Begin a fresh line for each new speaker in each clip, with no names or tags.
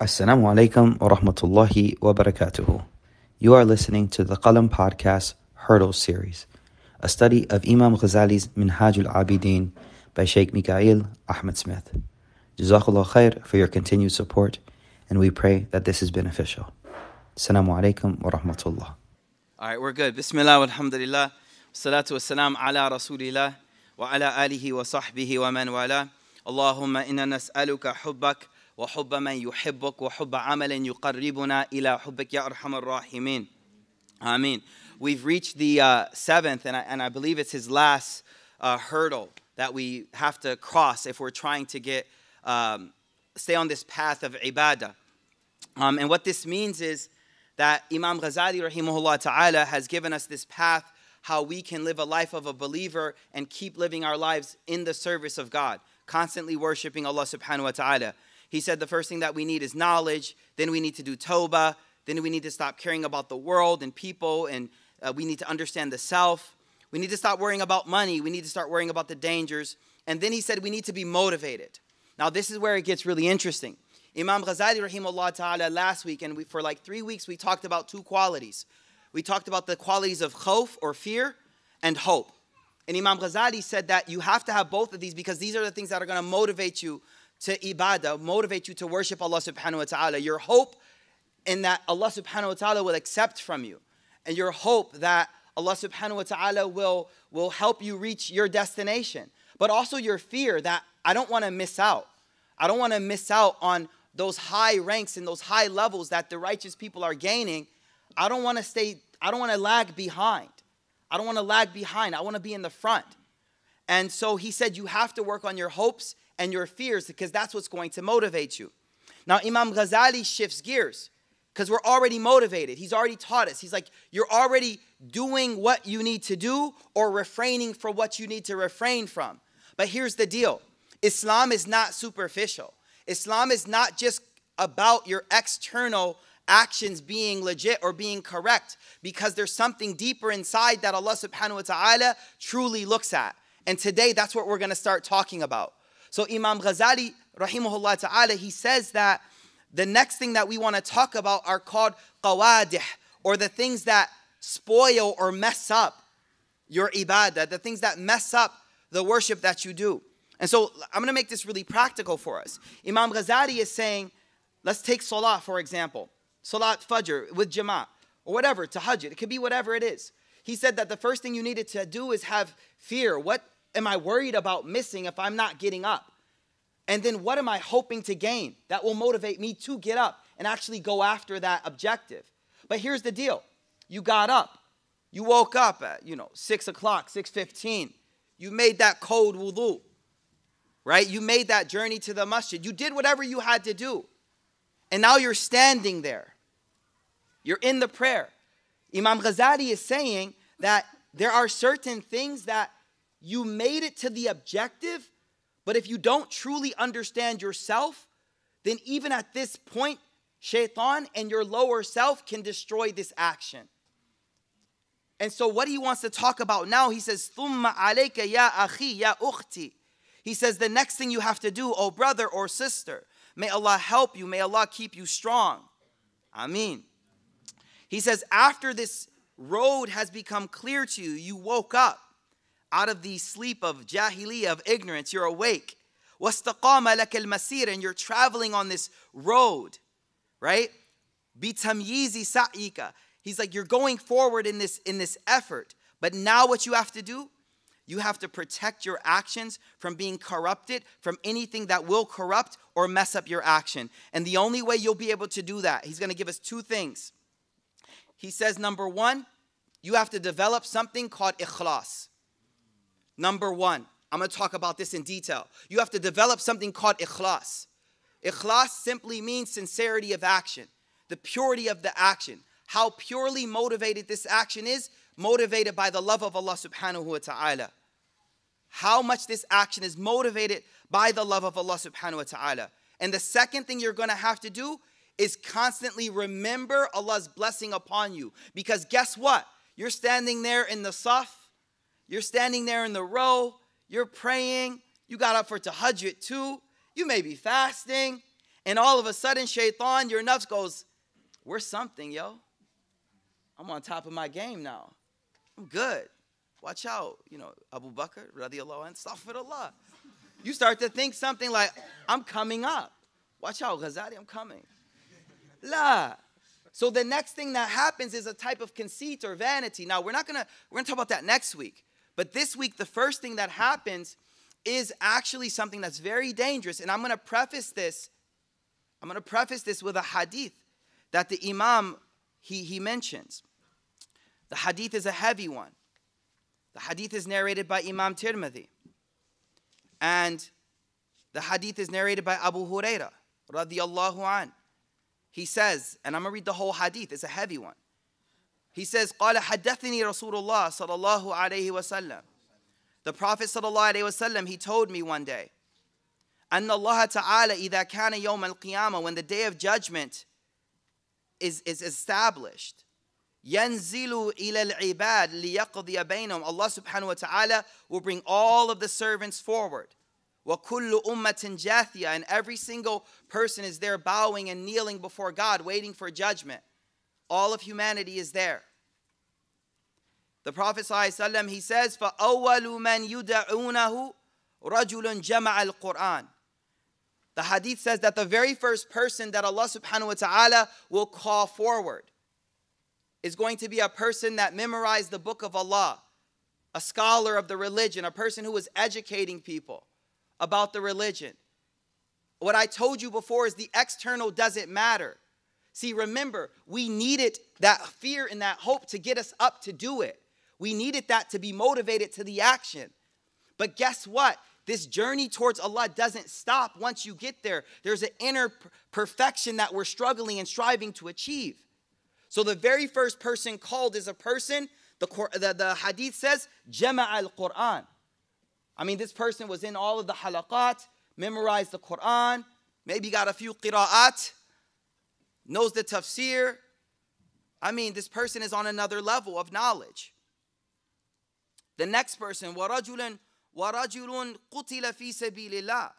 Assalamu alaikum wa rahmatullahi wa barakatuhu. You are listening to the Qalam Podcast Hurdles series, a study of Imam Ghazali's Minhaj al Abidin by Sheikh Mikael Ahmed Smith. Jazakallah khair for your continued support, and we pray that this is beneficial. Assalamu alaikum wa rahmatullah.
All right, we're good. Bismillah, alhamdulillah, salatu wassalam ala rasulillah wa ala alihi wa sahbihi wa man wala. Allahumma inna nas'aluka hubbak وحب من يحبك وحب عمل يقربنا إلى حبك يا أرحم الراحمين آمين We've reached the uh, seventh, and I, and I believe it's his last uh, hurdle that we have to cross if we're trying to get um, stay on this path of ibadah. Um, and what this means is that Imam Ghazali rahimahullah ta'ala has given us this path how we can live a life of a believer and keep living our lives in the service of God, constantly worshiping Allah subhanahu wa ta'ala. He said the first thing that we need is knowledge, then we need to do Toba, then we need to stop caring about the world and people, and uh, we need to understand the self. We need to stop worrying about money, we need to start worrying about the dangers. And then he said we need to be motivated. Now, this is where it gets really interesting. Imam Ghazali, rahimahullah ta'ala, last week, and we, for like three weeks, we talked about two qualities. We talked about the qualities of khawf or fear and hope. And Imam Ghazali said that you have to have both of these because these are the things that are going to motivate you to ibadah, motivate you to worship Allah subhanahu wa ta'ala. Your hope in that Allah subhanahu wa ta'ala will accept from you. And your hope that Allah subhanahu wa ta'ala will, will help you reach your destination. But also your fear that I don't want to miss out. I don't want to miss out on those high ranks and those high levels that the righteous people are gaining. I don't want to stay, I don't want to lag behind. I don't want to lag behind. I want to be in the front. And so he said, You have to work on your hopes and your fears because that's what's going to motivate you. Now, Imam Ghazali shifts gears because we're already motivated. He's already taught us. He's like, You're already doing what you need to do or refraining from what you need to refrain from. But here's the deal Islam is not superficial, Islam is not just about your external actions being legit or being correct because there's something deeper inside that Allah subhanahu wa ta'ala truly looks at. And today that's what we're to start talking about. So Imam Ghazali, rahimahullah ta'ala, he says that the next thing that we want to talk about are called qawadih, or the things that spoil or mess up your ibadah, the things that mess up the worship that you do. And so I'm going to make this really practical for us. Imam Ghazali is saying, let's take salah for example. Salat Fajr with Jamaat, or whatever, tahajjud. It could be whatever it is. He said that the first thing you needed to do is have fear. What am I worried about missing if I'm not getting up? And then what am I hoping to gain that will motivate me to get up and actually go after that objective? But here's the deal. You got up. You woke up at, you know, 6 o'clock, 6.15. You made that cold wudu, right? You made that journey to the masjid. You did whatever you had to do. And now you're standing there. You're in the prayer. Imam Ghazali is saying that there are certain things that you made it to the objective, but if you don't truly understand yourself, then even at this point, shaitan and your lower self can destroy this action. And so, what he wants to talk about now, he says, Thumma alayka ya akhi ya ukhti. He says, the next thing you have to do, oh brother or sister, may Allah help you, may Allah keep you strong. Ameen. He says, after this road has become clear to you, you woke up out of the sleep of jahiliyyah, of ignorance, you're awake. وَاسْتَقَامَ لَكَ الْمَسِيرِ And you're traveling on this road, right? بِتَمْيِيزِ سَعِيكَ He's like, you're going forward in this, in this effort. But now what you have to do, you have to protect your actions from being corrupted, from anything that will corrupt or mess up your action. And the only way you'll be able to do that, he's going to give us two things. He says, number one, you have to develop something called ikhlas. Number one, I'm going to talk about this in detail. You have to develop something called ikhlas. Ikhlas simply means sincerity of action, the purity of the action. How purely motivated this action is, motivated by the love of Allah subhanahu wa ta'ala. How much this action is motivated by the love of Allah subhanahu wa ta'ala. And the second thing you're going to have to do is constantly remember Allah's blessing upon you. Because guess what? You're standing there in the saf, you're standing there in the row, you're praying, you got up for tahajjud too, you may be fasting, And all of a sudden, shaitan, your nafs goes, We're something, yo. I'm on top of my game now. I'm good. Watch out. You know, Abu Bakr, radiallahu anh, astaghfirullah. You start to think something like, I'm coming up. Watch out, Ghazali, I'm coming. La. So the next thing that happens is a type of conceit or vanity. Now we're not gonna we're gonna talk about that next week. But this week, the first thing that happens is actually something that's very dangerous. And I'm gonna preface this, I'm gonna preface this with a hadith that the Imam he, he mentions. The hadith is a heavy one. The hadith is narrated by Imam Tirmidhi. And the hadith is narrated by Abu Huraira, radiallahu an. He says, and I'm gonna read the whole hadith, it's a heavy one. He says, قال حدثني رسول الله صلى الله عليه وسلم. The Prophet صلى الله عليه وسلم, he told me one day, أن الله تعالى إذا كان يوم القيامة, when the day of judgment is, is established, ينزل إلى العباد ليقضي بينهم. Allah subhanahu wa ta'ala will bring all of the servants forward. وَكُلُّ أُمَّةٍ جَاثِيَةٍ And every single person is there bowing and kneeling before God, waiting for judgment. All of humanity is there. The Prophet ﷺ, he says, فَأَوَّلُ مَنْ يُدَعُونَهُ رَجُلٌ جَمَعَ الْقُرْآنِ The hadith says that the very first person that Allah subhanahu wa ta'ala will call forward is going to be a person that memorized the book of Allah, a scholar of the religion, a person who is educating people about the religion. What I told you before is the external doesn't matter. See, remember, we needed that fear and that hope to get us up to do it. We needed that to be motivated to the action. But guess what? This journey towards Allah doesn't stop once you get there. There's an inner perfection that we're struggling and striving to achieve. So the very first person called is a person, the, the, the hadith says, Jama al Quran. I mean, this person was in all of the halaqat, memorized the Quran, maybe got a few qira'at, knows the tafsir. I mean, this person is on another level of knowledge. The next person, وَرَجُلٌ وَرَجُلٌ قُتِلَ فِي سَبِيلِ اللَّهِ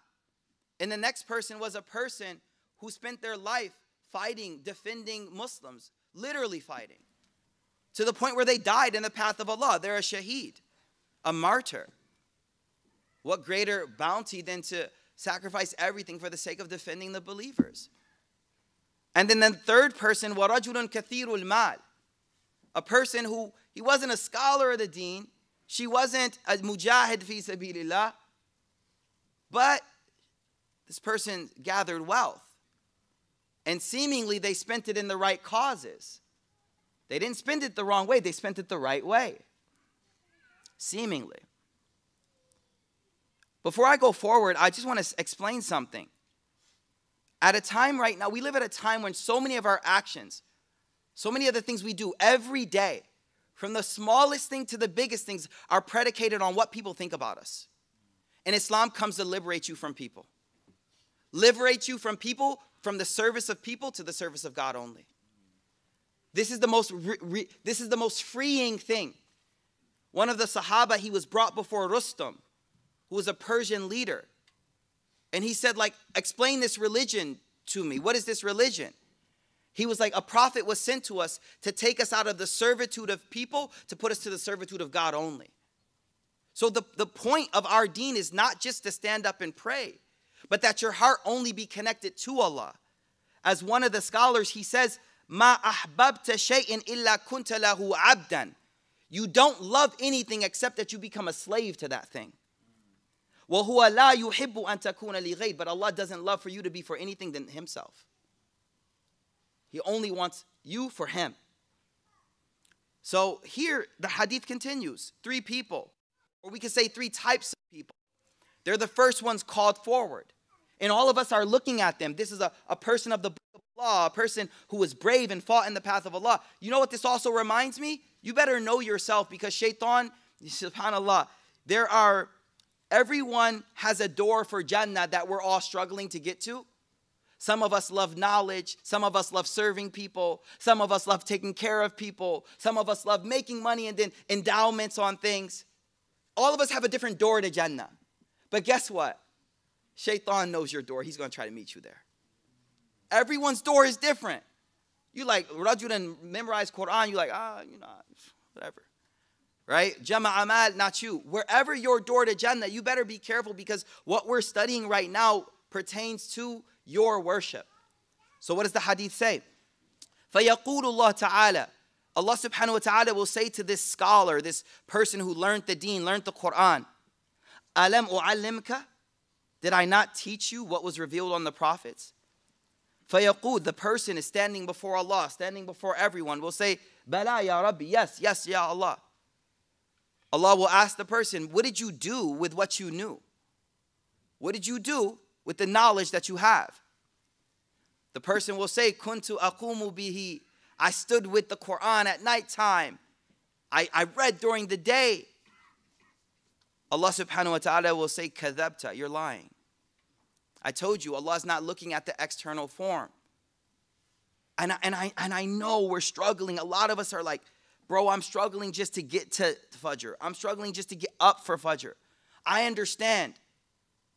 And the next person was a person who spent their life fighting, defending Muslims, literally fighting, to the point where they died in the path of Allah. They're a shaheed, a martyr. What greater bounty than to sacrifice everything for the sake of defending the believers? And then the third person, وَرَجُلٌ كَثِيرُ الْمَالِ A person who, he wasn't a scholar of the deen, she wasn't a mujahid fi sabilillah, but this person gathered wealth. And seemingly they spent it in the right causes. They didn't spend it the wrong way, they spent it the right way. Seemingly. Before I go forward, I just want to explain something. At a time right now, we live at a time when so many of our actions, so many of the things we do every day, from the smallest thing to the biggest things, are predicated on what people think about us. And Islam comes to liberate you from people. Liberate you from people, from the service of people to the service of God only. This is the most, re, re, this is the most freeing thing. One of the Sahaba, he was brought before Rustum who was a Persian leader. And he said, like, explain this religion to me. What is this religion? He was like, a prophet was sent to us to take us out of the servitude of people to put us to the servitude of God only. So the, the point of our deen is not just to stand up and pray, but that your heart only be connected to Allah. As one of the scholars, he says, Ma ahbabta shay'in illa kunta lahu abdan. You don't love anything except that you become a slave to that thing. وَهُوَ لَا يُحِبُّ أَن تَكُونَ لِغَيْرِ But Allah doesn't love for you to be for anything than Himself. He only wants you for Him. So here the hadith continues. Three people, or we could say three types of people. They're the first ones called forward. And all of us are looking at them. This is a, a person of the book of Allah, a person who was brave and fought in the path of Allah. You know what this also reminds me? You better know yourself because shaitan, subhanAllah, there are Everyone has a door for Jannah that we're all struggling to get to. Some of us love knowledge. Some of us love serving people. Some of us love taking care of people. Some of us love making money and then endowments on things. All of us have a different door to Jannah. But guess what? Shaitan knows your door. He's going to try to meet you there. Everyone's door is different. You like Rajulan memorize Quran, you like, ah, you know, whatever Right? Jama amal, not you. Wherever your door to Jannah, you better be careful because what we're studying right now pertains to your worship. So what does the hadith say? فَيَقُولُ اللَّهُ تَعَالَى Allah subhanahu wa ta'ala will say to this scholar, this person who learned the deen, learned the Quran, Alam u'allimka? Did I not teach you what was revealed on the prophets? Fayaqud, the person is standing before Allah, standing before everyone, will say, Bala ya Rabbi, yes, yes, ya Allah. Allah will ask the person, What did you do with what you knew? What did you do with the knowledge that you have? The person will say, Kuntu aqumu bihi. I stood with the Quran at nighttime. I, I read during the day. Allah subhanahu wa ta'ala will say, Kadhabta, you're lying. I told you, Allah is not looking at the external form. And I, and, I, and I know we're struggling. A lot of us are like, bro, I'm struggling just to get to Fajr. I'm struggling just to get up for Fajr. I understand.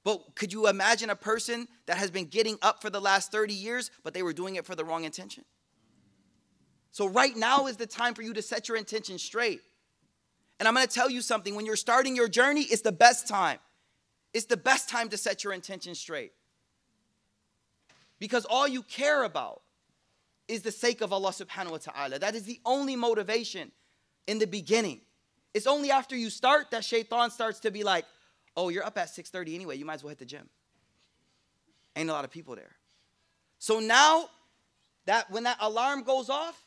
But could you imagine a person that has been getting up for the last 30 years, but they were doing it for the wrong intention? So, right now is the time for you to set your intention straight. And I'm gonna tell you something when you're starting your journey, it's the best time. It's the best time to set your intention straight. Because all you care about is the sake of Allah subhanahu wa ta'ala. That is the only motivation in the beginning. It's only after you start that shaitan starts to be like, oh, you're up at 6:30 anyway, you might as well hit the gym. Ain't a lot of people there. So now that when that alarm goes off,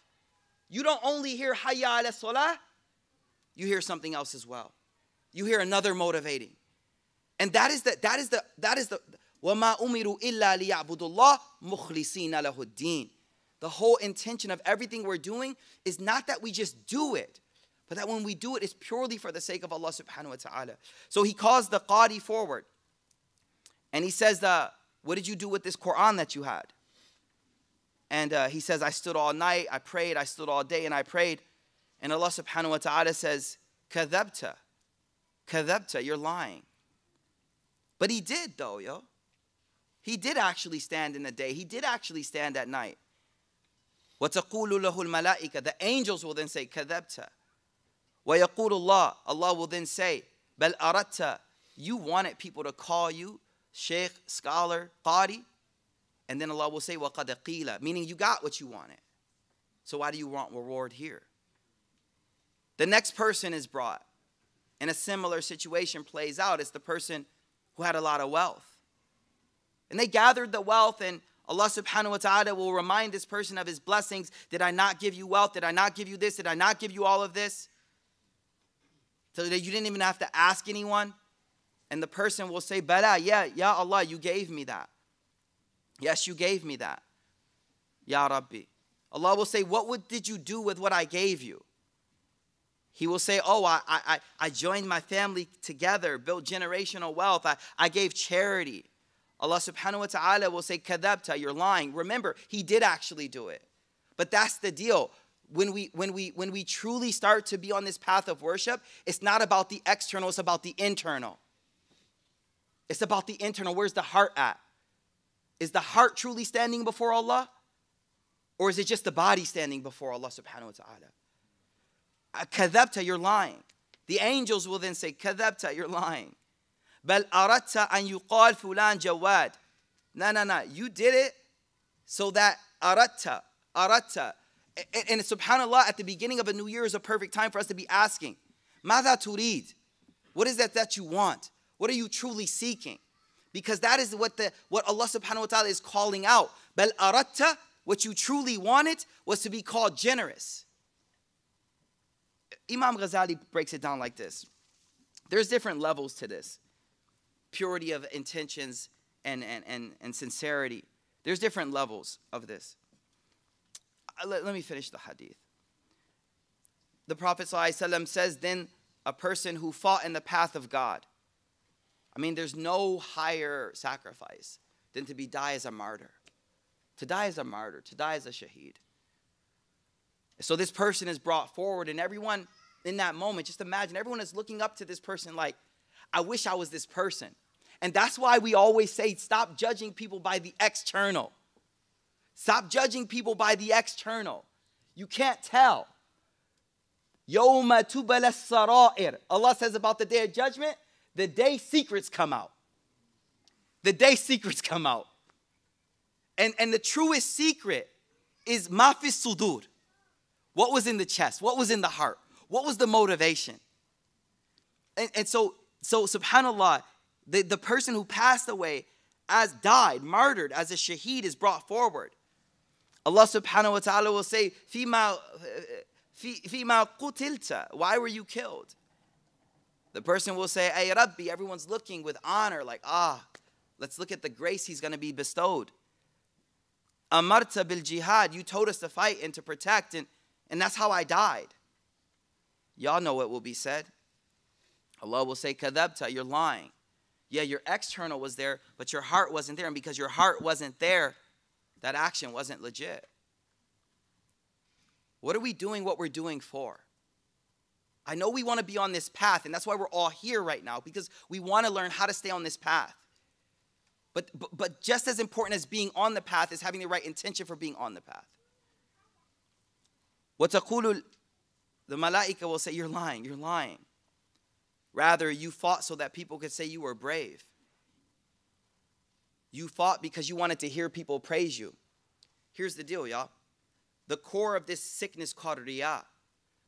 you don't only hear hayya ala salah, you hear something else as well. You hear another motivating. And that is the that is the that is the وَمَا أُمِرُوا إِلَّا لِيَعْبُدُوا اللَّهِ مُخْلِصِينَ لَهُ الدِّينَ the whole intention of everything we're doing is not that we just do it, but that when we do it, it's purely for the sake of Allah subhanahu wa ta'ala. So he calls the Qadi forward. And he says, uh, What did you do with this Quran that you had? And uh, he says, I stood all night, I prayed, I stood all day, and I prayed. And Allah subhanahu wa ta'ala says, Kadhabta. Kadhabta, you're lying. But he did, though, yo. He did actually stand in the day. He did actually stand at night. وَتَقُولُ لَهُ الْمَلَائِكَةِ The angels will then say, كَذَبْتَ وَيَقُولُ اللَّهِ Allah will then say, بَلْ أَرَدْتَ You wanted people to call you sheikh, scholar, qari. And then Allah will say, وَقَدْ قِيلَ Meaning you got what you wanted. So why do you want reward here? The next person is brought. And a similar situation plays out. It's the person who had a lot of wealth. And they gathered the wealth, and Allah subhanahu wa ta'ala will remind this person of his blessings. Did I not give you wealth? Did I not give you this? Did I not give you all of this? So that you didn't even have to ask anyone. And the person will say, Bala, yeah, Ya Allah, you gave me that. Yes, you gave me that. Ya Rabbi. Allah will say, What would, did you do with what I gave you? He will say, Oh, I, I, I joined my family together, built generational wealth, I, I gave charity. Allah subhanahu wa ta'ala will say, Kadabta, you're lying. Remember, he did actually do it. But that's the deal. When we, when, we, when we truly start to be on this path of worship, it's not about the external, it's about the internal. It's about the internal. Where's the heart at? Is the heart truly standing before Allah? Or is it just the body standing before Allah subhanahu wa ta'ala? Uh, kadhabta, you're lying. The angels will then say, Kadhabta, you're lying. Bal aratta an yuqal fulan jawad. No, no, no. You did it so that aratta, aratta. And, and subhanAllah, at the beginning of a new year is a perfect time for us to be asking, Mada turid? What is that that you want? What are you truly seeking? Because that is what the what Allah subhanahu wa ta'ala is calling out. Bal aratta, what you truly wanted was to be called generous. Imam Ghazali breaks it down like this there's different levels to this purity of intentions and, and, and, and sincerity. There's different levels of this. Uh, let, let me finish the hadith. The Prophet ﷺ says, then a person who fought in the path of God. I mean, there's no higher sacrifice than to be die as a martyr. To die as a martyr, to die as a shaheed. So this person is brought forward, and everyone in that moment, just imagine everyone is looking up to this person like, I wish I was this person. And that's why we always say stop judging people by the external. Stop judging people by the external. You can't tell. Yawma tubala sarair. Allah says about the day of judgment, the day secrets come out. The day secrets come out. And, and the truest secret is mafis sudur. What was in the chest? What was in the heart? What was the motivation? And, and so, so subhanAllah, the, the person who passed away as died, martyred as a shaheed is brought forward. Allah subhanahu wa ta'ala will say, Fima, fima qutilta, why were you killed? The person will say, Ay Rabbi, everyone's looking with honor, like, ah, let's look at the grace he's going to be bestowed. Amarta bil jihad, you told us to fight and to protect, and, and that's how I died. Y'all know what will be said. Allah will say, Kadabta, you're lying. Yeah, your external was there, but your heart wasn't there. And because your heart wasn't there, that action wasn't legit. What are we doing what we're doing for? I know we want to be on this path, and that's why we're all here right now, because we want to learn how to stay on this path. But, but, but just as important as being on the path is having the right intention for being on the path. وَتَقُولُ The malaika will say, You're lying, you're lying. Rather, you fought so that people could say you were brave. You fought because you wanted to hear people praise you. Here's the deal, y'all. The core of this sickness called riyah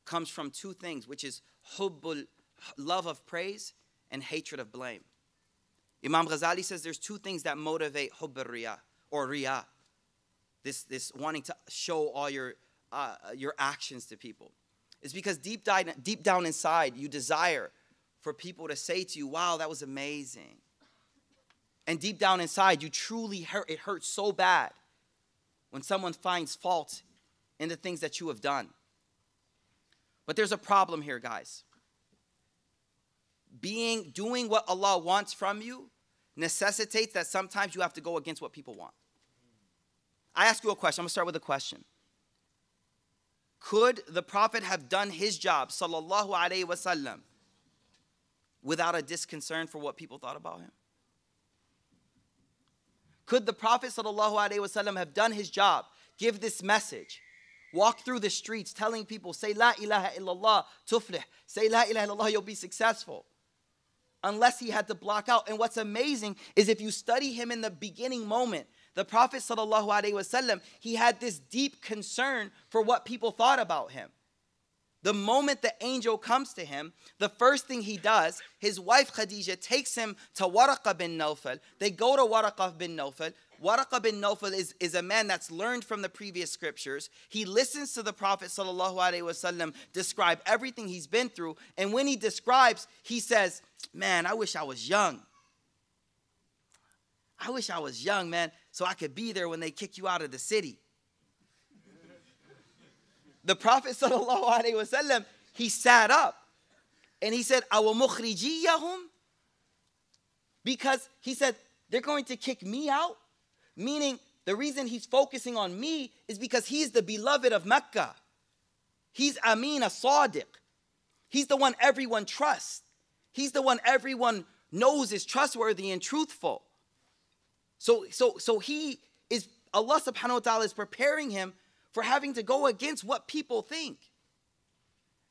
comes from two things, which is hubbul, love of praise and hatred of blame. Imam Ghazali says there's two things that motivate hubb riyah or riyah. This, this wanting to show all your, uh, your actions to people. It's because deep, deep down inside you desire for people to say to you, wow, that was amazing. And deep down inside, you truly hurt, it hurts so bad when someone finds fault in the things that you have done. But there's a problem here, guys. Being, doing what Allah wants from you necessitates that sometimes you have to go against what people want. I ask you a question. I'm gonna start with a question. Could the Prophet have done his job, sallallahu alaihi wasallam, without a disconcern for what people thought about him? Could the Prophet ﷺ have done his job, give this message, walk through the streets telling people, say La ilaha illallah, tuflih, say La ilaha illallah, you'll be successful? Unless he had to block out. And what's amazing is if you study him in the beginning moment, the Prophet ﷺ, he had this deep concern for what people thought about him. The moment the angel comes to him, the first thing he does, his wife Khadijah takes him to Waraqa bin Nawfal. They go to Waraqa bin Nawfal. Waraqa bin Nawfal is, is a man that's learned from the previous scriptures. He listens to the Prophet wasallam describe everything he's been through. And when he describes, he says, Man, I wish I was young. I wish I was young, man, so I could be there when they kick you out of the city the Prophet wasallam, he sat up and he said? Because he said, they're going to kick me out. Meaning, the reason he's focusing on me is because he's the beloved of Mecca. He's Amin, a Sadiq. He's the one everyone trusts. He's the one everyone knows is trustworthy and truthful. So, so, so he is, Allah subhanahu wa ta'ala is preparing him for having to go against what people think.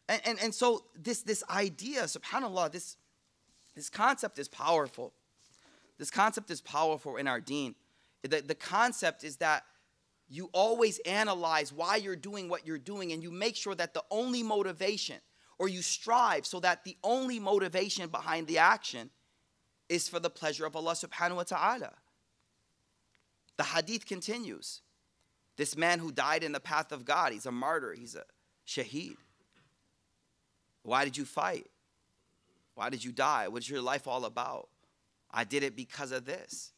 And, and, and so this, this idea, subhanAllah, this, this concept is powerful. This concept is powerful in our deen. The, the concept is that you always analyze why you're doing what you're doing and you make sure that the only motivation, or you strive so that the only motivation behind the action is for the pleasure of Allah subhanahu wa ta'ala. The hadith continues. This man who died in the path of God, he's a martyr, he's a shaheed. Why did you fight? Why did you die? What's your life all about? I did it because of this.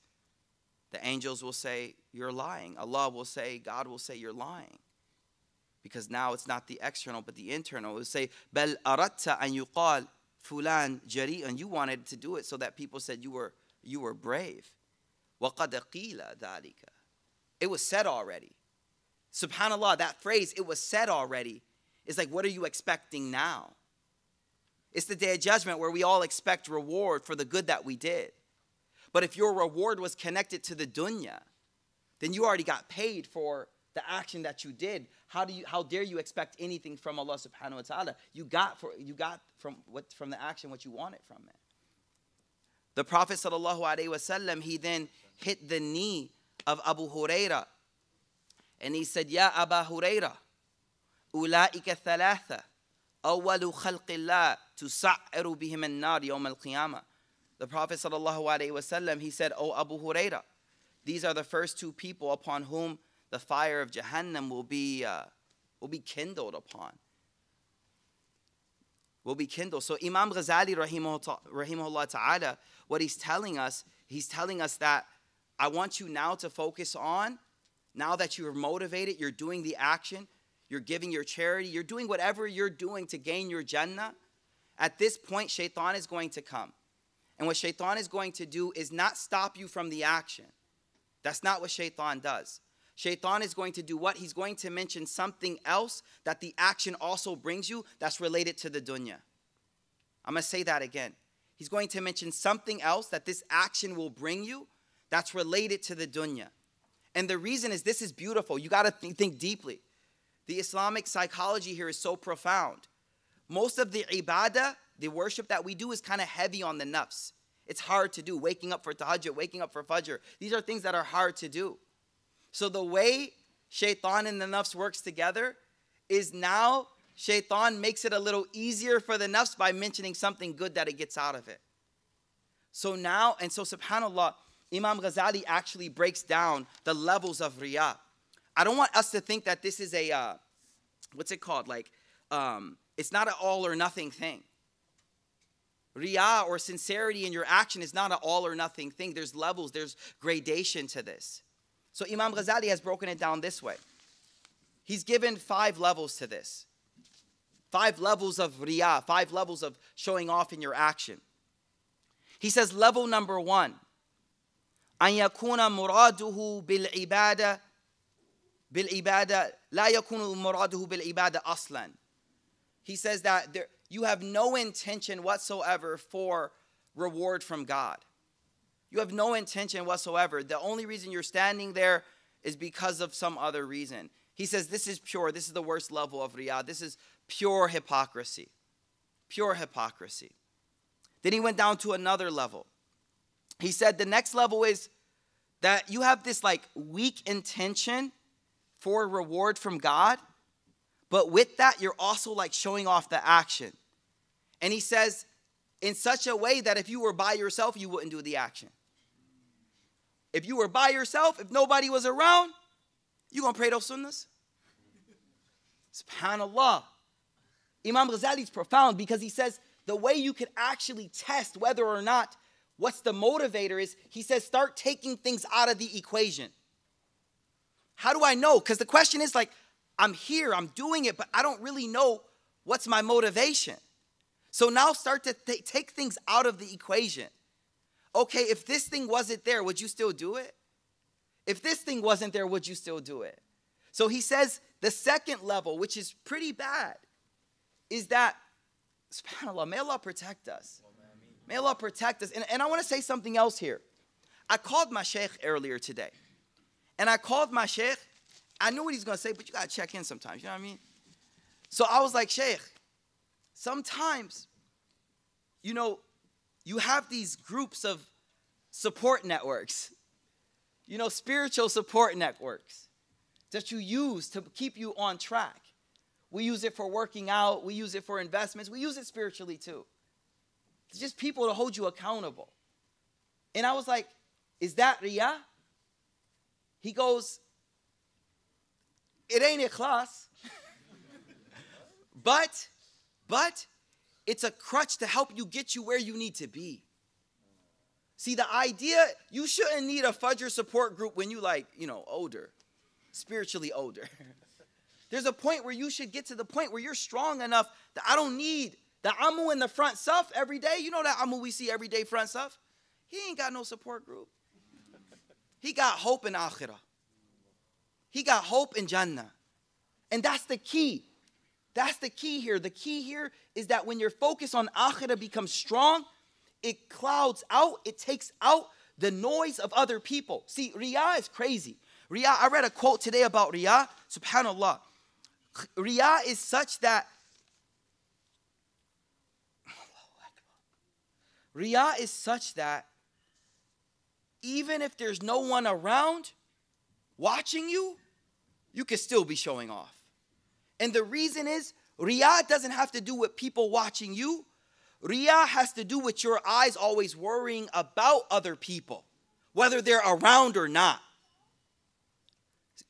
The angels will say, You're lying. Allah will say, God will say, You're lying. Because now it's not the external, but the internal. It will say, Bel aratta an yuqal fulan jari. And you wanted to do it so that people said you were, you were brave. وَقَدْ قِيلَ ذَلِكَ It was said already. Subhanallah, that phrase, it was said already. is like, what are you expecting now? It's the day of judgment where we all expect reward for the good that we did. But if your reward was connected to the dunya, then you already got paid for the action that you did. How do you how dare you expect anything from Allah subhanahu wa ta'ala? You got for you got from what from the action what you wanted from it. The Prophet sallallahu alaihi wasallam he then hit the knee of Abu Huraira and he said, Ya Aba Huraira, Ula'ika thalatha, awwalu khalqillah, tusa'ru bihim an-nar yawm al-qiyamah. The Prophet sallallahu alayhi wa sallam, he said, O Abu Huraira, these are the first two people upon whom the fire of Jahannam will be, uh, will be kindled upon. Will be kindled. So Imam Ghazali rahimahullah ta'ala, what he's telling us, he's telling us that I want you now to focus on now that you are motivated, you're doing the action, you're giving your charity, you're doing whatever you're doing to gain your Jannah. At this point, shaitan is going to come. And what shaitan is going to do is not stop you from the action. That's not what shaitan does. Shaitan is going to do what? He's going to mention something else that the action also brings you that's related to the dunya. I'm going to say that again. He's going to mention something else that this action will bring you that's related to the dunya. And the reason is this is beautiful. You got to th- think deeply. The Islamic psychology here is so profound. Most of the ibadah, the worship that we do, is kind of heavy on the nafs. It's hard to do. Waking up for tahajjud, waking up for fajr. These are things that are hard to do. So the way shaitan and the nafs works together is now shaitan makes it a little easier for the nafs by mentioning something good that it gets out of it. So now, and so subhanAllah, Imam Ghazali actually breaks down the levels of riyah. I don't want us to think that this is a, uh, what's it called? Like, um, it's not an all or nothing thing. Riyah or sincerity in your action is not an all or nothing thing. There's levels, there's gradation to this. So Imam Ghazali has broken it down this way. He's given five levels to this. Five levels of riyah, five levels of showing off in your action. He says level number one, أن يكون مراده بالعبادة بالعبادة لا يكون مراده بالعبادة أصلا. He says that there, you have no intention whatsoever for reward from God. You have no intention whatsoever. The only reason you're standing there is because of some other reason. He says this is pure. This is the worst level of riyah. This is pure hypocrisy. Pure hypocrisy. Then he went down to another level. He said the next level is that you have this like weak intention for reward from God, but with that, you're also like showing off the action. And he says, in such a way that if you were by yourself, you wouldn't do the action. If you were by yourself, if nobody was around, you gonna pray those sunnahs? SubhanAllah. Imam Ghazali is profound because he says the way you could actually test whether or not what's the motivator is, he says start taking things out of the equation. How do I know? Because the question is like, I'm here, I'm doing it, but I don't really know what's my motivation. So now start to th- take things out of the equation. Okay, if this thing wasn't there, would you still do it? If this thing wasn't there, would you still do it? So he says the second level, which is pretty bad, is that, subhanAllah, may Allah protect us. May Allah protect us. And, and I want to say something else here. I called my sheikh earlier today. And I called my sheikh. I knew what he's going to say, but you got to check in sometimes. You know what I mean? So I was like, Sheikh, sometimes, you know, you have these groups of support networks, you know, spiritual support networks that you use to keep you on track. We use it for working out, we use it for investments, we use it spiritually too. Just people to hold you accountable. And I was like, is that riyah? He goes, It ain't ikhlas. but, but it's a crutch to help you get you where you need to be. See, the idea, you shouldn't need a Fajr support group when you like, you know, older, spiritually older. There's a point where you should get to the point where you're strong enough that I don't need the Amu in the front stuff every day. You know that Amu we see every day front stuff? He ain't got no support group. He got hope in Akhirah. He got hope in Jannah. And that's the key. That's the key here. The key here is that when your focus on Akhirah becomes strong, it clouds out, it takes out the noise of other people. See, Riyah is crazy. Riyah, I read a quote today about Riyah. Subhanallah. Riyah is such that Riyah is such that even if there's no one around watching you, you can still be showing off. And the reason is, Riyah doesn't have to do with people watching you. Riyah has to do with your eyes always worrying about other people, whether they're around or not.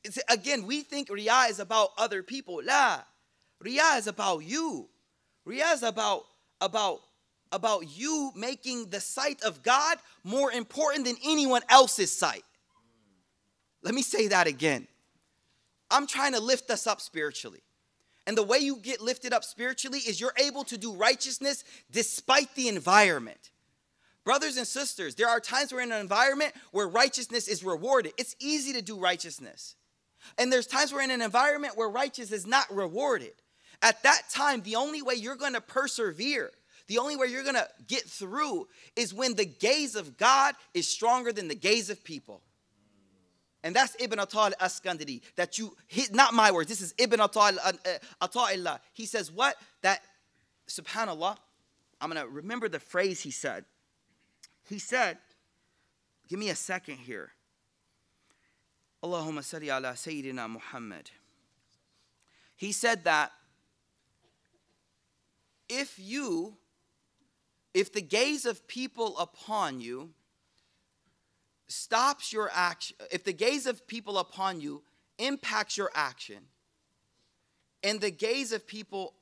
It's, again, we think Riyah is about other people. La. Riyah is about you. Riyah is about, about about you making the sight of God more important than anyone else's sight. Let me say that again. I'm trying to lift us up spiritually. And the way you get lifted up spiritually is you're able to do righteousness despite the environment. Brothers and sisters, there are times we're in an environment where righteousness is rewarded. It's easy to do righteousness. And there's times we're in an environment where righteousness is not rewarded. At that time, the only way you're going to persevere the only way you're gonna get through is when the gaze of God is stronger than the gaze of people. And that's Ibn Atal Askandari. That you, not my words, this is Ibn Atal uh, uh, Ata'illah. He says what? That, subhanAllah, I'm gonna remember the phrase he said. He said, give me a second here. Allahumma salli ala Sayyidina Muhammad. He said that if you if the gaze of people upon you stops your action, if the gaze of people upon you impacts your action, and the gaze of people,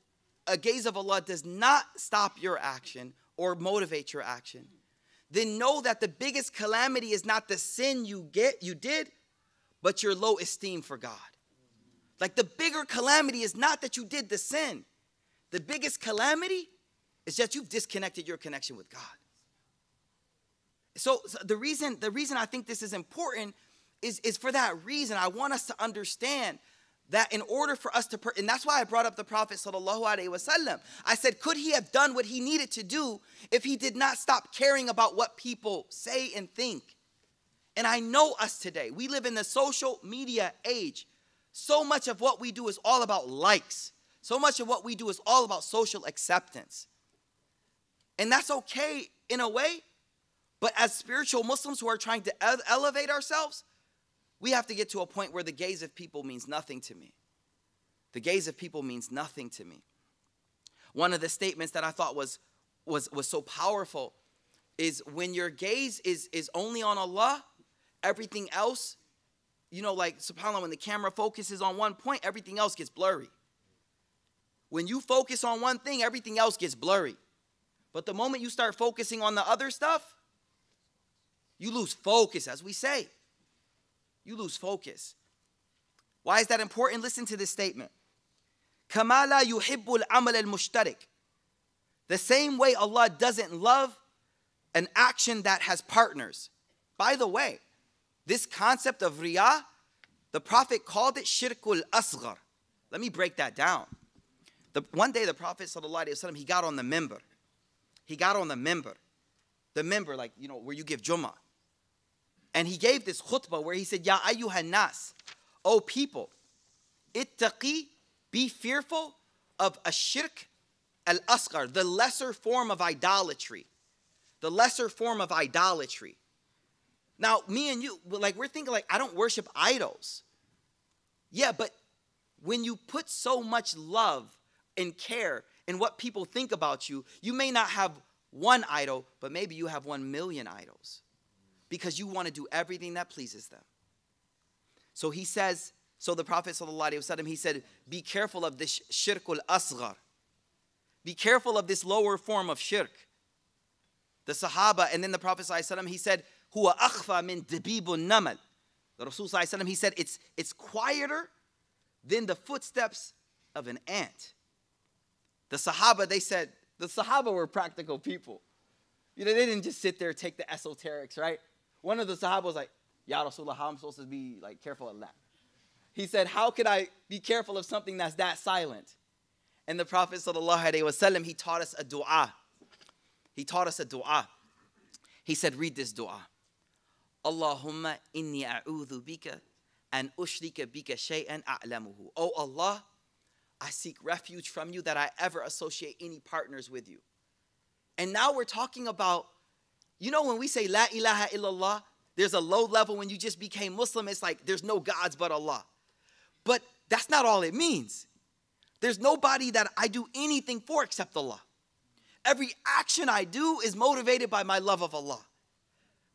a gaze of Allah does not stop your action or motivate your action, then know that the biggest calamity is not the sin you get, you did, but your low esteem for God. Like the bigger calamity is not that you did the sin. The biggest calamity it's just you've disconnected your connection with God. So, so, the reason the reason I think this is important is, is for that reason. I want us to understand that in order for us to, per- and that's why I brought up the Prophet sallallahu alaihi wasallam. I said, could he have done what he needed to do if he did not stop caring about what people say and think? And I know us today. We live in the social media age. So much of what we do is all about likes. So much of what we do is all about social acceptance. And that's okay in a way. But as spiritual Muslims who are trying to elevate ourselves, we have to get to a point where the gaze of people means nothing to me. The gaze of people means nothing to me. One of the statements that I thought was was was so powerful is when your gaze is is only on Allah, everything else, you know, like subhanAllah, when the camera focuses on one point, everything else gets blurry. When you focus on one thing, everything else gets blurry. But the moment you start focusing on the other stuff, you lose focus, as we say. You lose focus. Why is that important? Listen to this statement. Kamala yuhibbul amal al mushtarik. The same way Allah doesn't love an action that has partners. By the way, this concept of riyah, the Prophet called it shirkul asghar. Let me break that down. The, one day the Prophet, he got on the minbar he got on the minbar, the minbar, like, you know, where you give Jummah. And he gave this khutbah where he said, Ya ayyuhan nas, O people, ittaqi, be fearful of a shirk al asghar, the lesser form of idolatry. The lesser form of idolatry. Now, me and you, like, we're thinking, like, I don't worship idols. Yeah, but when you put so much love and care in what people think about you, you may not have one idol, but maybe you have one million idols because you want to do everything that pleases them. So he says, so the Prophet ﷺ, he said, be careful of this shirkul asghar. Be careful of this lower form of shirk. The Sahaba, and then the Prophet ﷺ, he said, huwa akhfa min dibibun namal. The Rasul ﷺ, he said, it's, it's quieter than the footsteps of an ant. The Sahaba, they said, the Sahaba were practical people. You know, they didn't just sit there and take the esoterics, right? One of the Sahaba was like, Ya Rasulullah, how am I supposed to be like careful of that? He said, How could I be careful of something that's that silent? And the Prophet wasallam, he taught us a dua. He taught us a dua. He said, read this dua. Allahumma inni a'udhu bika أن أشرك بك شيئا أعلمه. Oh Allah, I seek refuge from you that I ever associate any partners with you. And now we're talking about, you know, when we say La ilaha illallah, there's a low level when you just became Muslim, it's like there's no gods but Allah. But that's not all it means. There's nobody that I do anything for except Allah. Every action I do is motivated by my love of Allah.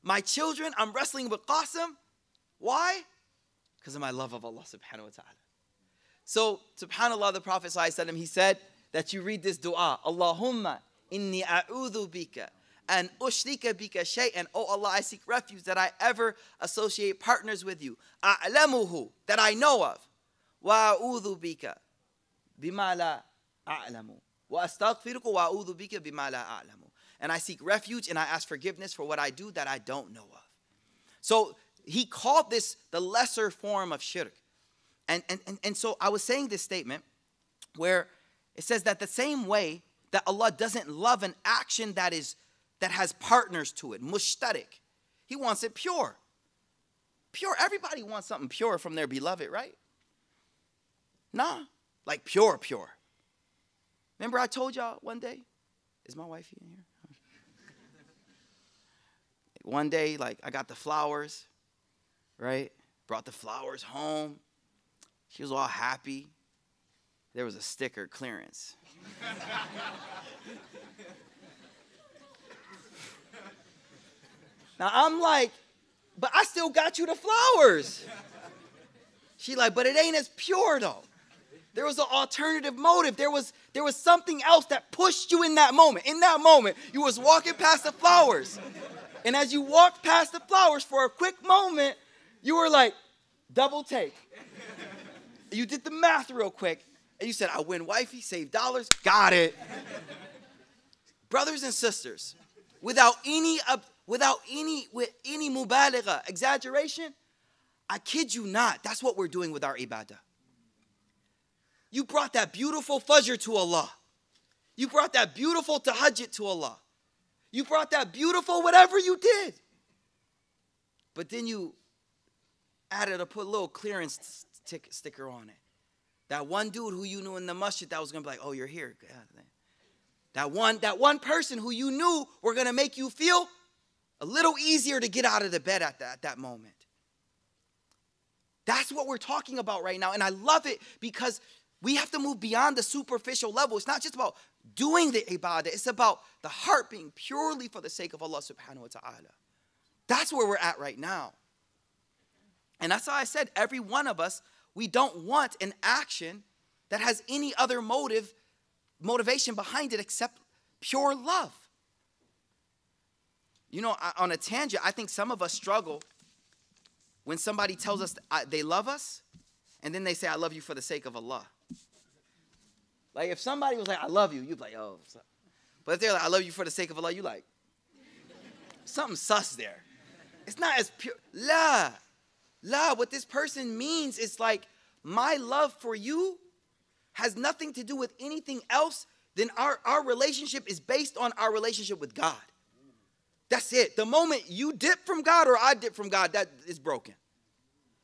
My children, I'm wrestling with Qasim. Why? Because of my love of Allah subhanahu wa ta'ala. So, subhanAllah, the Prophet ﷺ, he said that you read this dua, Allahumma inni a'udhu bika and ushrika bika shay'an. Oh Allah, I seek refuge that I ever associate partners with you. A'lamuhu, that I know of. Wa a'udhu bika bima la a'lamu. Wa astaghfiruka wa a'udhu bika bima la a'lamu. And I seek refuge and I ask forgiveness for what I do that I don't know of. So he called this the lesser form of shirk. And, and, and, and so I was saying this statement where it says that the same way that Allah doesn't love an action that is that has partners to it, mushtarik. He wants it pure. Pure. Everybody wants something pure from their beloved, right? Nah, like pure, pure. Remember I told y'all one day? Is my wife in here? one day, like I got the flowers, right? Brought the flowers home. She was all happy. There was a sticker clearance. now I'm like, but I still got you the flowers. She like, but it ain't as pure though. There was an alternative motive. There was there was something else that pushed you in that moment. In that moment, you was walking past the flowers. And as you walked past the flowers for a quick moment, you were like, double take. You did the math real quick, and you said, I win wifey, save dollars, got it. Brothers and sisters, without any without any with any mubaligha, exaggeration, I kid you not, that's what we're doing with our ibadah. You brought that beautiful fajr to Allah. You brought that beautiful tahajjud to Allah. You brought that beautiful whatever you did. But then you added a put a little clearance tick, sticker on it. That one dude who you knew in the masjid that was gonna be like, oh, you're here. That one, that one person who you knew were gonna make you feel a little easier to get out of the bed at that, at that moment. That's what we're talking about right now. And I love it because we have to move beyond the superficial level. It's not just about doing the ibadah, it's about the heart being purely for the sake of Allah subhanahu wa ta'ala. That's where we're at right now. And that's why I said every one of us, we don't want an action that has any other motive, motivation behind it except pure love. You know, on a tangent, I think some of us struggle when somebody tells us uh, they love us and then they say, I love you for the sake of Allah. Like if somebody was like, I love you, you'd be like, oh. But if they're like, I love you for the sake of Allah, you like, something sus there. It's not as pure. La. La. What this person means is like, my love for you has nothing to do with anything else than our, our relationship is based on our relationship with God. That's it. The moment you dip from God or I dip from God, that is broken.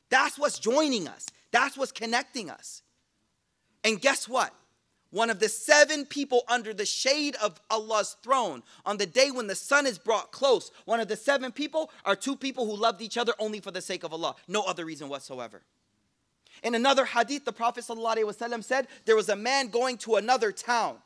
That's what's joining us. That's what's connecting us. And guess what? One of the seven people under the shade of Allah's throne on the day when the sun is brought close. One of the seven people are two people who loved each other only for the sake of Allah, no other reason whatsoever. In another hadith, the Prophet ﷺ said there was a man going to another town.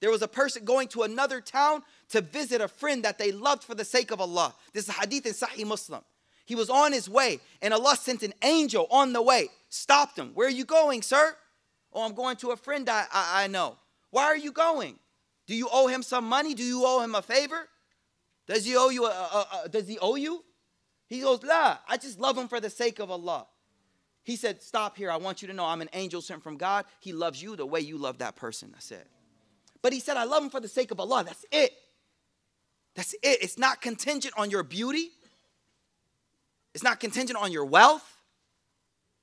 There was a person going to another town to visit a friend that they loved for the sake of Allah. This is hadith in Sahih Muslim. He was on his way, and Allah sent an angel on the way, stopped him. Where are you going, sir? Oh, I'm going to a friend I, I, I know. Why are you going? Do you owe him some money? Do you owe him a favor? Does he owe you? A, a, a, does he owe you? He goes, La, I just love him for the sake of Allah. He said, Stop here. I want you to know I'm an angel sent from God. He loves you the way you love that person. I said. But he said, I love him for the sake of Allah. That's it. That's it. It's not contingent on your beauty. It's not contingent on your wealth.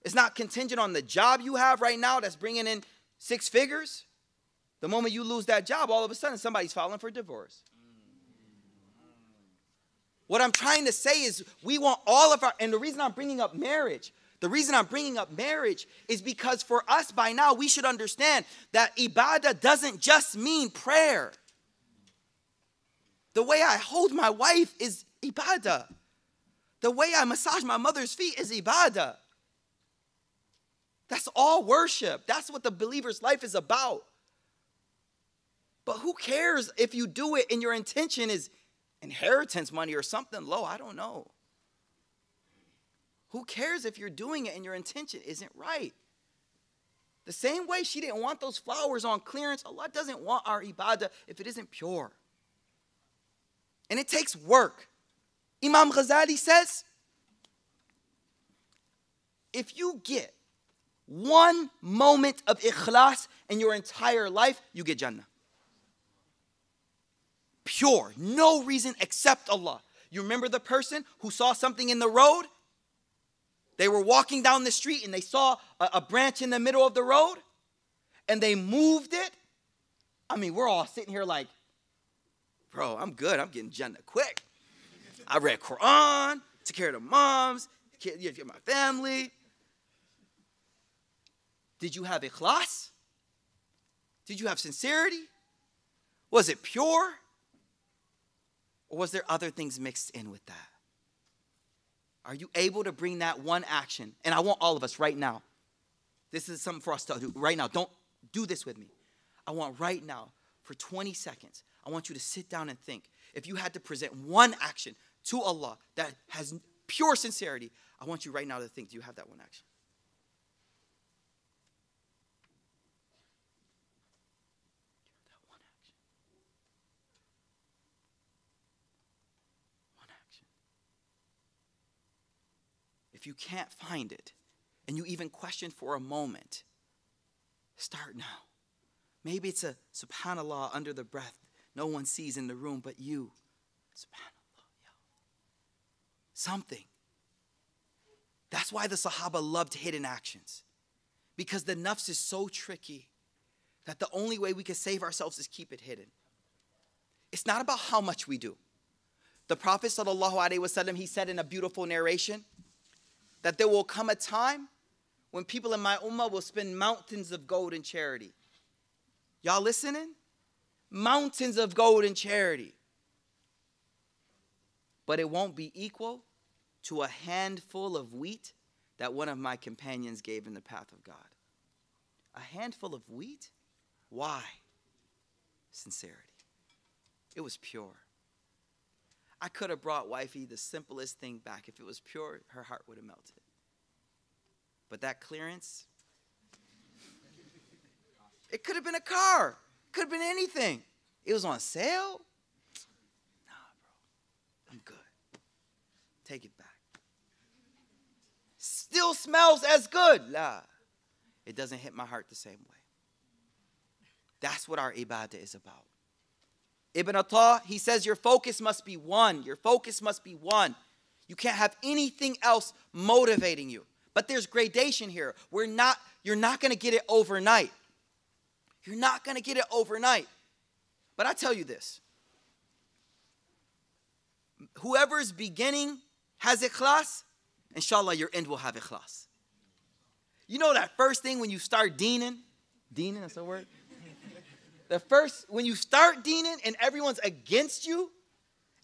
It's not contingent on the job you have right now that's bringing in six figures. The moment you lose that job, all of a sudden somebody's filing for divorce. What I'm trying to say is, we want all of our, and the reason I'm bringing up marriage, The reason I'm bringing up marriage is because for us by now, we should understand that ibadah doesn't just mean prayer. The way I hold my wife is ibadah. The way I massage my mother's feet is ibadah. That's all worship. That's what the believer's life is about. But who cares if you do it and your intention is inheritance money or something low? I don't know. Who cares if you're doing it and your intention isn't right? The same way she didn't want those flowers on clearance, Allah doesn't want our ibadah if it isn't pure. And it takes work. Imam Ghazali says if you get one moment of ikhlas in your entire life, you get Jannah. Pure, no reason except Allah. You remember the person who saw something in the road? They were walking down the street and they saw a, a branch in the middle of the road and they moved it. I mean, we're all sitting here like, bro, I'm good. I'm getting Jannah quick. I read Quran, took care of the moms, my family. Did you have ikhlas? Did you have sincerity? Was it pure? Or was there other things mixed in with that? Are you able to bring that one action? And I want all of us right now. This is something for us to do right now. Don't do this with me. I want right now, for 20 seconds, I want you to sit down and think. If you had to present one action to Allah that has pure sincerity, I want you right now to think do you have that one action? If you can't find it and you even question for a moment, start now. Maybe it's a subhanAllah under the breath. No one sees in the room but you. Subhanallah. yo. Something. That's why the Sahaba loved hidden actions. Because the nafs is so tricky that the only way we can save ourselves is keep it hidden. It's not about how much we do. The Prophet, wasallam, he said in a beautiful narration, that there will come a time when people in my ummah will spend mountains of gold in charity. Y'all listening? Mountains of gold in charity. But it won't be equal to a handful of wheat that one of my companions gave in the path of God. A handful of wheat? Why? Sincerity. It was pure. I could have brought wifey the simplest thing back. If it was pure, her heart would have melted. But that clearance, it could have been a car, could have been anything. It was on sale. Nah, bro, I'm good. Take it back. Still smells as good. La. It doesn't hit my heart the same way. That's what our ibadah is about. Ibn Atta, he says your focus must be one. Your focus must be one. You can't have anything else motivating you. But there's gradation here. We're not, you're not gonna get it overnight. You're not gonna get it overnight. But I tell you this whoever's beginning has ikhlas, inshallah, your end will have ikhlas. You know that first thing when you start deening? Deening, that's a word? The first when you start deening and everyone's against you,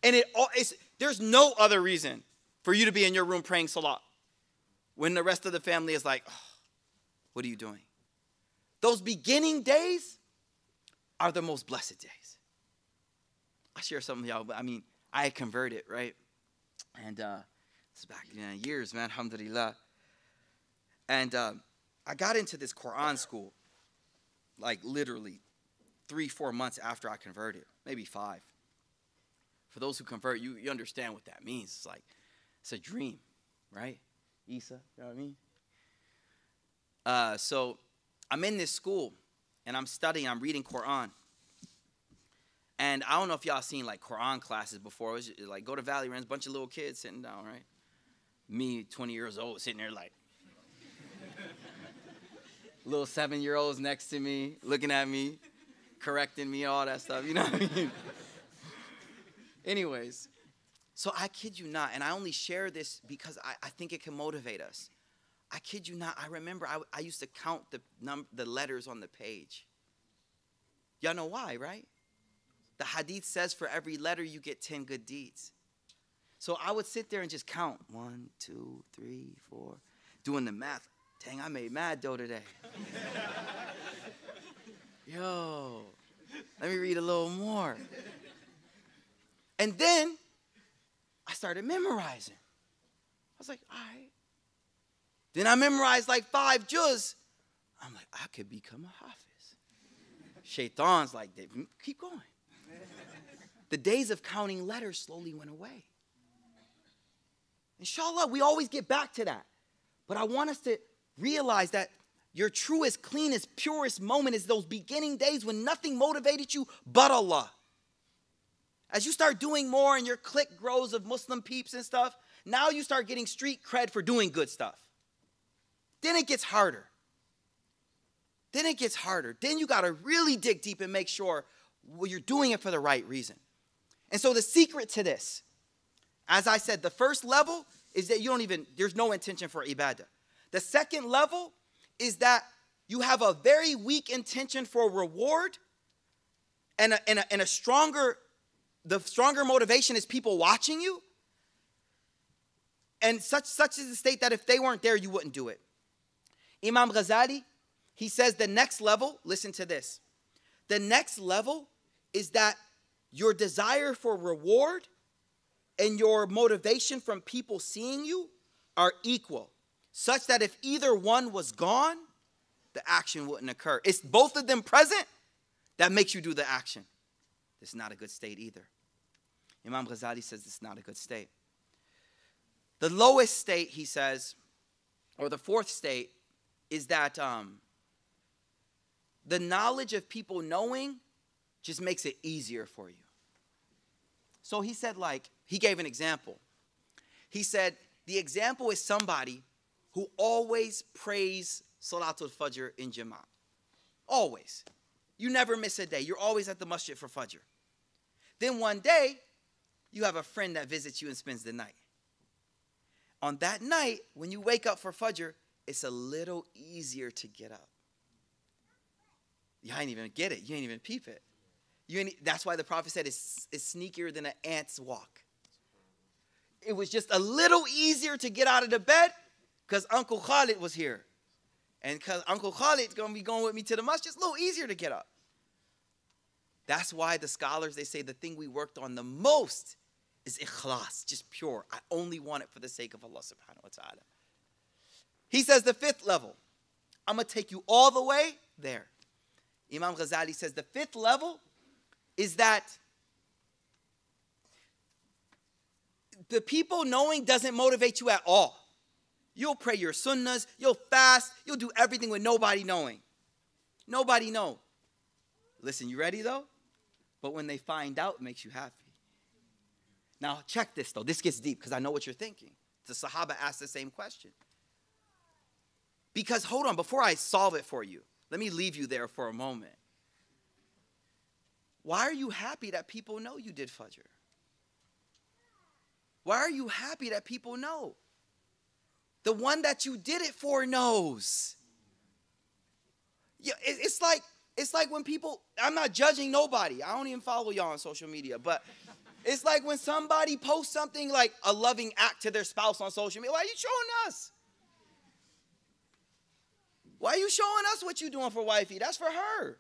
and it all is there's no other reason for you to be in your room praying salat when the rest of the family is like, oh, what are you doing? Those beginning days are the most blessed days. I'll share something with y'all, but I mean, I converted, right? And uh, it's back in you know, years, man, alhamdulillah. And uh, I got into this Quran school, like literally three, four months after I converted, maybe five. For those who convert, you, you understand what that means. It's like, it's a dream, right? Isa, you know what I mean? Uh, so I'm in this school and I'm studying, I'm reading Quran. And I don't know if y'all seen like Quran classes before. It was just, like go to Valley Ranch, bunch of little kids sitting down, right? Me, 20 years old, sitting there like little seven year olds next to me, looking at me correcting me, all that stuff. You know what I mean? Anyways, so I kid you not, and I only share this because I, I think it can motivate us. I kid you not, I remember I, I used to count the, num- the letters on the page. Y'all know why, right? The hadith says for every letter you get 10 good deeds. So I would sit there and just count one, two, three, four, doing the math. Dang, I made mad dough today. Yo, let me read a little more. And then I started memorizing. I was like, all right. Then I memorized like five juz. I'm like, I could become a hafiz. Shaitan's like, keep going. The days of counting letters slowly went away. Inshallah, we always get back to that. But I want us to realize that your truest, cleanest, purest moment is those beginning days when nothing motivated you but Allah. As you start doing more and your clique grows of Muslim peeps and stuff, now you start getting street cred for doing good stuff. Then it gets harder. Then it gets harder. Then you got to really dig deep and make sure well, you're doing it for the right reason. And so the secret to this, as I said, the first level is that you don't even, there's no intention for ibadah. The second level is that you have a very weak intention for reward and a, and a, and a stronger, the stronger motivation is people watching you. And such, such is the state that if they weren't there, you wouldn't do it. Imam Ghazali, he says the next level, listen to this. The next level is that your desire for reward and your motivation from people seeing you are equal, such that if either one was gone, the action wouldn't occur. It's both of them present that makes you do the action. It's not a good state either. Imam Ghazali says it's not a good state. The lowest state, he says, or the fourth state, is that um, the knowledge of people knowing just makes it easier for you. So he said, like, he gave an example. He said, the example is somebody who always prays Salatul Fajr in Jama'at. Always. You never miss a day. You're always at the masjid for Fajr. Then one day, you have a friend that visits you and spends the night. On that night, when you wake up for Fajr, it's a little easier to get up. You ain't even get it. You ain't even peep it. You ain't, that's why the prophet said it's, it's sneakier than an ant's walk. It was just a little easier to get out of the bed because Uncle Khalid was here. And because Uncle Khalid's going to be going with me to the mosque, it's a little easier to get up. That's why the scholars, they say the thing we worked on the most is ikhlas, just pure. I only want it for the sake of Allah subhanahu wa ta'ala. He says the fifth level, I'm going to take you all the way there. Imam Ghazali says the fifth level is that the people knowing doesn't motivate you at all. You'll pray your sunnahs, you'll fast, you'll do everything with nobody knowing. Nobody know. Listen, you ready though? But when they find out, it makes you happy. Now, check this though. This gets deep because I know what you're thinking. The Sahaba asked the same question. Because hold on, before I solve it for you, let me leave you there for a moment. Why are you happy that people know you did Fajr? Why are you happy that people know? The one that you did it for knows. Yeah, it's like it's like when people. I'm not judging nobody. I don't even follow y'all on social media, but it's like when somebody posts something like a loving act to their spouse on social media. Why are you showing us? Why are you showing us what you're doing for wifey? That's for her.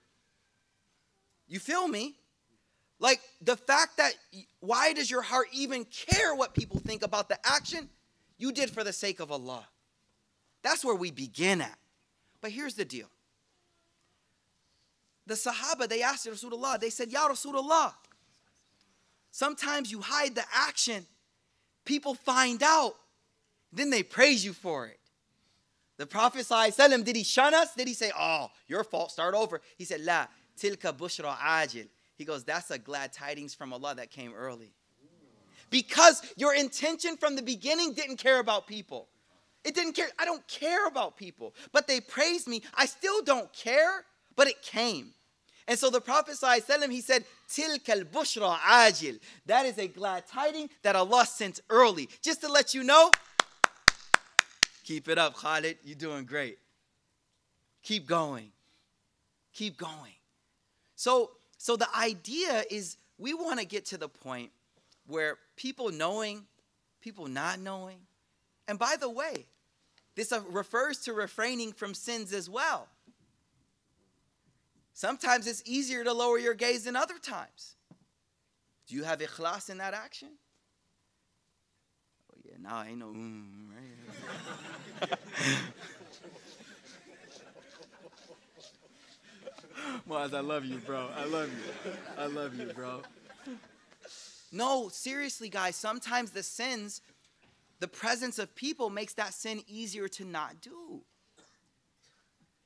You feel me? Like the fact that why does your heart even care what people think about the action you did for the sake of Allah? That's where we begin at. But here's the deal. The Sahaba, they asked Rasulullah, they said, Ya Rasulullah, sometimes you hide the action, people find out, then they praise you for it. The Prophet ﷺ, did he shun us? Did he say, oh, your fault, start over? He said, La, tilka bushra ajil. He goes, that's a glad tidings from Allah that came early. Because your intention from the beginning didn't care about people. It didn't care. I don't care about people. But they praised me. I still don't care, but it came. And so the Prophet ﷺ, he said, Tilkal bushra ajil. That is a glad tiding that Allah sent early. Just to let you know, Keep it up, Khalid. You're doing great. Keep going. Keep going. So, so the idea is we want to get to the point where people knowing, people not knowing, and by the way, this uh, refers to refraining from sins as well. Sometimes it's easier to lower your gaze than other times. Do you have ikhlas in that action? Oh, yeah, now I ain't no mm, right? Maz, I love you, bro. I love you. I love you, bro. No, seriously, guys, sometimes the sins, the presence of people makes that sin easier to not do.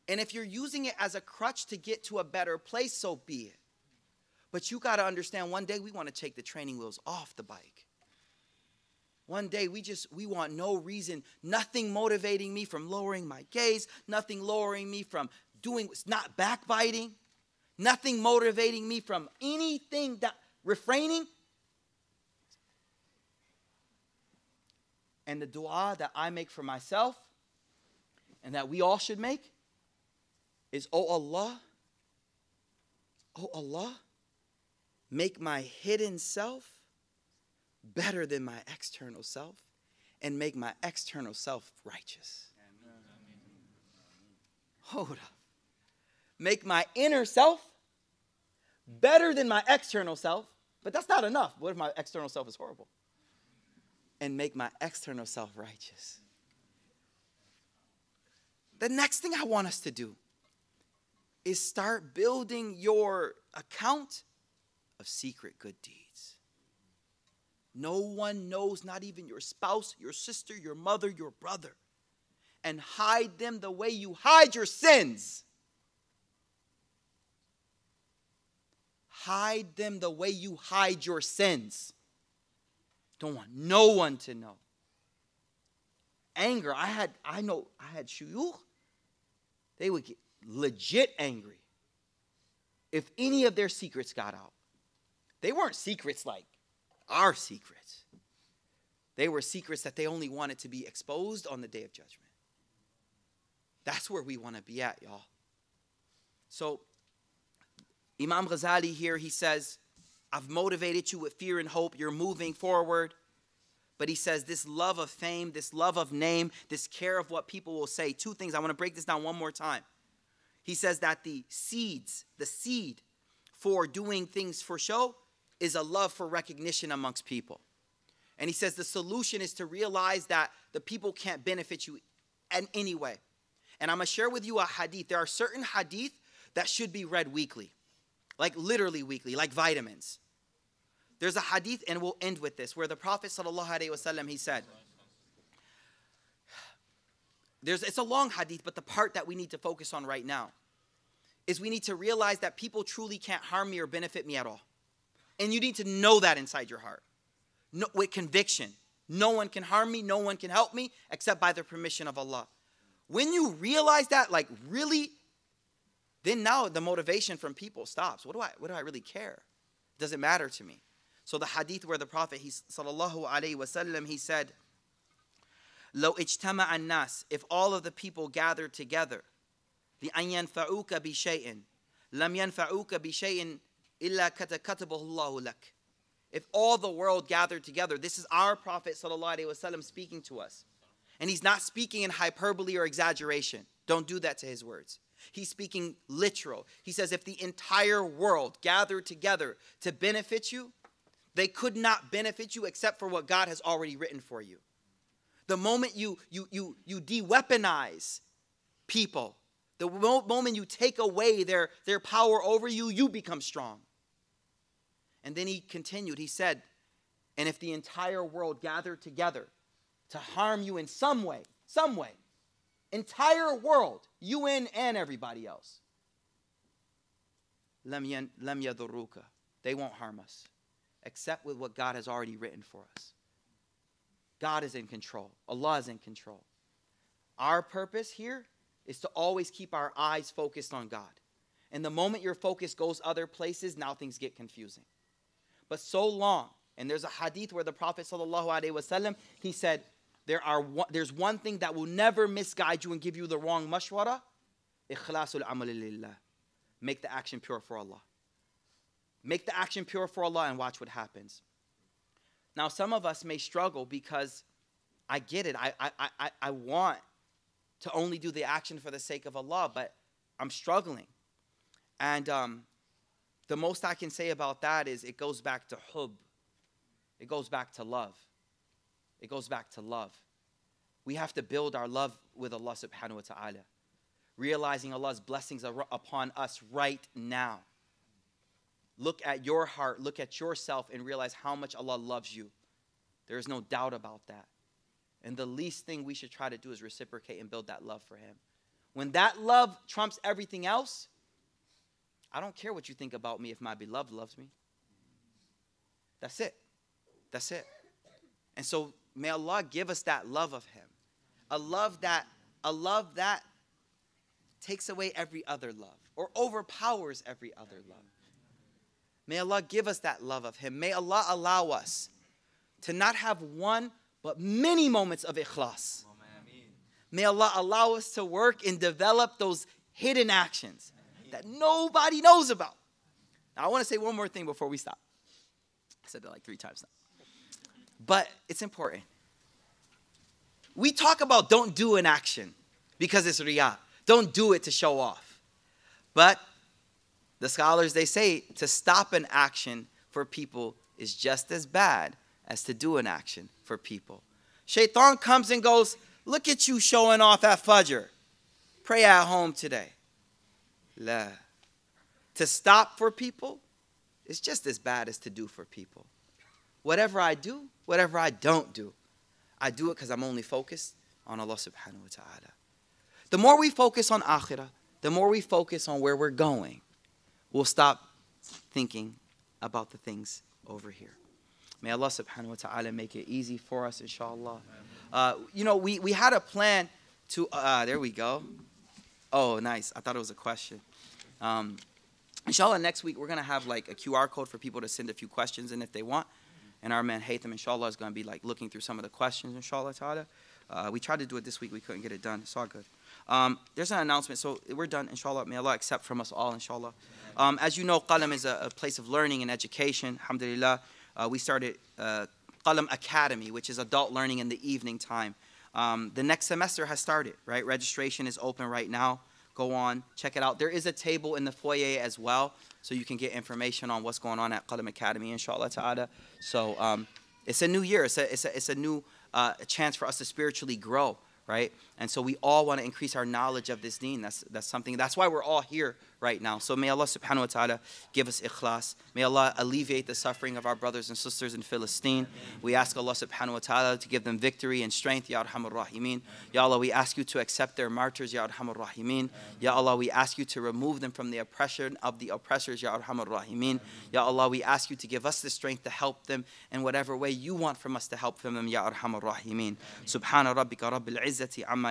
And if you're using it as a crutch to get to a better place, so be it. But you got to understand one day we want to take the training wheels off the bike. One day we just we want no reason, nothing motivating me from lowering my gaze, nothing lowering me from doing not backbiting, nothing motivating me from anything that refraining. And the dua that I make for myself and that we all should make is, Oh Allah, oh Allah, make my hidden self better than my external self and make my external self righteous. Hold up. Make my inner self better than my external self, but that's not enough. What if my external self is horrible? And make my external self righteous. The next thing I want us to do is start building your account of secret good deeds. No one knows, not even your spouse, your sister, your mother, your brother. And hide them the way you hide your sins. Hide them the way you hide your sins. Don't want no one to know. Anger, I had, I know, I had shuyukh. They would get legit angry if any of their secrets got out. They weren't secrets like our secrets, they were secrets that they only wanted to be exposed on the day of judgment. That's where we want to be at, y'all. So, Imam Ghazali here, he says, I've motivated you with fear and hope. You're moving forward. But he says, this love of fame, this love of name, this care of what people will say. Two things. I want to break this down one more time. He says that the seeds, the seed for doing things for show is a love for recognition amongst people. And he says the solution is to realize that the people can't benefit you in any way. And I'm going to share with you a hadith. There are certain hadith that should be read weekly, like literally weekly, like vitamins. There's a hadith, and we'll end with this, where the Prophet ﷺ, he said, there's, it's a long hadith, but the part that we need to focus on right now is we need to realize that people truly can't harm me or benefit me at all. And you need to know that inside your heart no, with conviction. No one can harm me, no one can help me except by the permission of Allah. When you realize that, like really, then now the motivation from people stops. What do I, what do I really care? Does it matter to me? So the hadith where the Prophet he, sallallahu alaihi wasallam he said, "Lo ijtama an-nas, if all of the people gathered together, li anyan fauka bi shay'in, lam fauka bi shay'in illa katatabahu Allahu lak." If all the world gathered together, this is our Prophet sallallahu alaihi wasallam speaking to us. And he's not speaking in hyperbole or exaggeration. Don't do that to his words. He's speaking literal. He says, if the entire world gathered together to benefit you, they could not benefit you except for what God has already written for you. The moment you you you you de-weaponize people the moment you take away their their power over you you become strong. And then he continued he said and if the entire world gathered together to harm you in some way some way entire world un and everybody else they won't harm us except with what god has already written for us God is in control. Allah is in control. Our purpose here is to always keep our eyes focused on God. And the moment your focus goes other places, now things get confusing. But so long, and there's a hadith where the Prophet wasallam he said, there are one, there's one thing that will never misguide you and give you the wrong mashwara. Ikhlasul amal. Make the action pure for Allah. Make the action pure for Allah and watch what happens. Now, some of us may struggle because I get it. I, I, I, I want to only do the action for the sake of Allah, but I'm struggling. And um, the most I can say about that is it goes back to hub. It goes back to love. It goes back to love. We have to build our love with Allah subhanahu wa ta'ala, realizing Allah's blessings are upon us right now. Look at your heart, look at yourself, and realize how much Allah loves you. There is no doubt about that. And the least thing we should try to do is reciprocate and build that love for Him. When that love trumps everything else, I don't care what you think about me if my beloved loves me. That's it. That's it. And so may Allah give us that love of Him. A love that, a love that takes away every other love or overpowers every other love. May Allah give us that love of Him. May Allah allow us to not have one but many moments of ikhlas. May Allah allow us to work and develop those hidden actions that nobody knows about. Now, I want to say one more thing before we stop. I said that like three times now. But it's important. We talk about don't do an action because it's riyah. Don't do it to show off. But the scholars, they say to stop an action for people is just as bad as to do an action for people. Shaitan comes and goes, Look at you showing off at Fajr. Pray at home today. La. To stop for people is just as bad as to do for people. Whatever I do, whatever I don't do, I do it because I'm only focused on Allah subhanahu wa ta'ala. The more we focus on akhirah, the more we focus on where we're going, we'll stop thinking about the things over here. May Allah subhanahu wa ta'ala make it easy for us, inshallah. Uh, you know, we, we had a plan to, uh, there we go. Oh, nice. I thought it was a question. Um, inshallah, next week we're going to have like a QR code for people to send a few questions in if they want. And our man Haytham, inshallah, is going to be like looking through some of the questions, inshallah ta'ala. Uh, we tried to do it this week, we couldn't get it done. It's all good. Um, there's an announcement, so we're done, inshallah. May Allah accept from us all, inshallah. Um, as you know, Qalam is a, a, place of learning and education, alhamdulillah. Uh, we started uh, Qalam Academy, which is adult learning in the evening time. Um, the next semester has started, right? Registration is open right now. Go on, check it out. There is a table in the foyer as well, so you can get information on what's going on at Qalam Academy, inshallah ta'ala. So um, it's a new year, it's a, it's a, it's a new uh, chance for us to spiritually grow, right? And so we all want to increase our knowledge of this deen. That's, that's something, that's why we're all here right now. So may Allah subhanahu wa ta'ala give us ikhlas. May Allah alleviate the suffering of our brothers and sisters in Philistine. We ask Allah subhanahu wa ta'ala to give them victory and strength, Ya Arhamar Rahimin. Ya Allah, we ask you to accept their martyrs, Ya Arhamar Rahimin. Ya Allah, we ask you to remove them from the oppression of the oppressors, Ya Arhamar Rahimin. Ya Allah, we ask you to give us the strength to help them in whatever way you want from us to help them, Ya Arhamar Rahimin. Subhana rabbika rabbil izzati amma